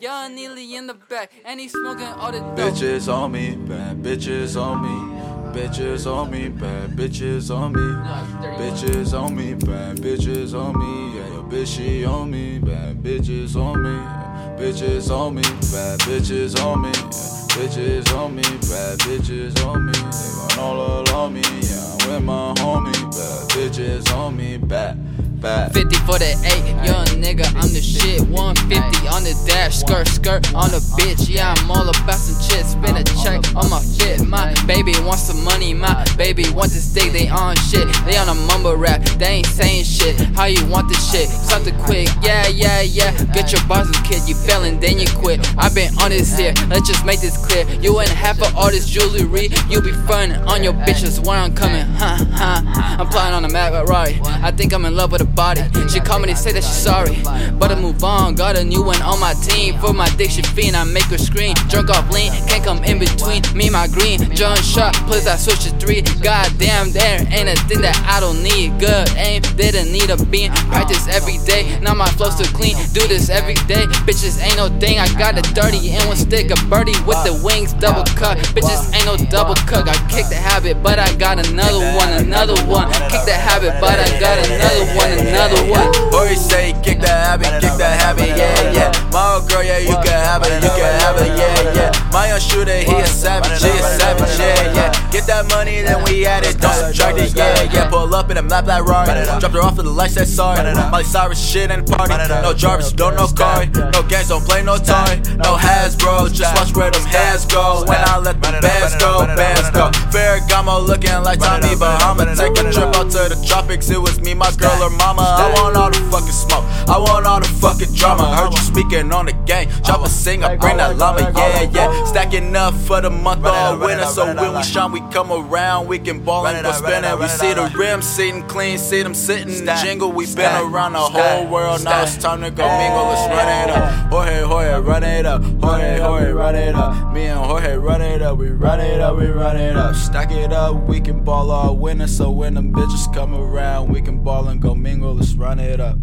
Young Neely in the back, and he smoking all the dope. Bitches on me, bad bitches on me. Bitches on me, bad bitches on me. Bitches on me, bad bitches on me. Yeah, your bitch she on me, bad bitches on me. Bitches on me, bad bitches on me. Bitches on me, bad bitches on me. They run all along me. Yeah, I'm with my homie, bad bitches on me, bad. Bad. 50 for the 8, young nigga, I'm the shit. 150 on the dash, skirt, skirt on the bitch. Yeah, I'm all about some shit. A check on my fit. My baby wants some money, my baby wants to stick. They on shit, they on a mumble rap. They ain't saying shit. How you want this shit? Something quick, yeah, yeah, yeah. Get your bosses, kid. You failing, then you quit. I've been on this here, let's just make this clear. You ain't half of all this jewelry. You be frontin' on your bitches where I'm coming, huh, huh. I'm flying on the Maserati. I think I'm in love with a body. She call me to say that she's sorry, but I move on. Got a new one on my team for my addiction fiend. I make her scream, drunk off lean, can't come in between me and my green. John shot, plus I switch to three. Goddamn, there ain't a thing that I don't need. Good aim, didn't need a beam. Practice every day, now my flow's still clean. Do this every day, bitches ain't no thing. I got a 30 and one stick, a birdie with the wings, double cut. Bitches ain't no double cut. I kicked the habit, but I got another one, another one. Kick the habit, but I got another one, another one. Or say kick the habit, kick the habit, yeah, yeah. My girl, yeah, you can have it, you can yeah. My young shooter, he a savage, he a savage, yeah, yeah. Get that money, then we at it, don't subtract it, yeah, yeah. Pull up in a map like Rari, dropped her off at the lights, said sorry. Molly Cyrus shit the party, no Jarvis, don't know Kari, no gangs, don't play no toy, no Hasbro, just watch where them hands go. When I let the bands go, bands go. Ferragamo looking like Tommy Bahama. Take a trip out to the tropics. It was me, my girl, or mama. I want all the fucking smoke. I all the fucking drama. Heard you speaking on the game. Drop a sing, I bring that llama. Yeah, yeah. Stacking up for the month all winter. So when we shine, we come around. We can ball and go spinning. We see the rims sitting clean, see them sitting jingle. We been around the whole world. Now it's time to go mingle. Let's run it up. Jorge, Jorge, run it up. Jorge, Jorge, run it up. Me and Jorge, run it up. We run it up, we run it up. Stack it up, we can ball all winter. So when them bitches come around, we can ball and go mingle. Let's run it up.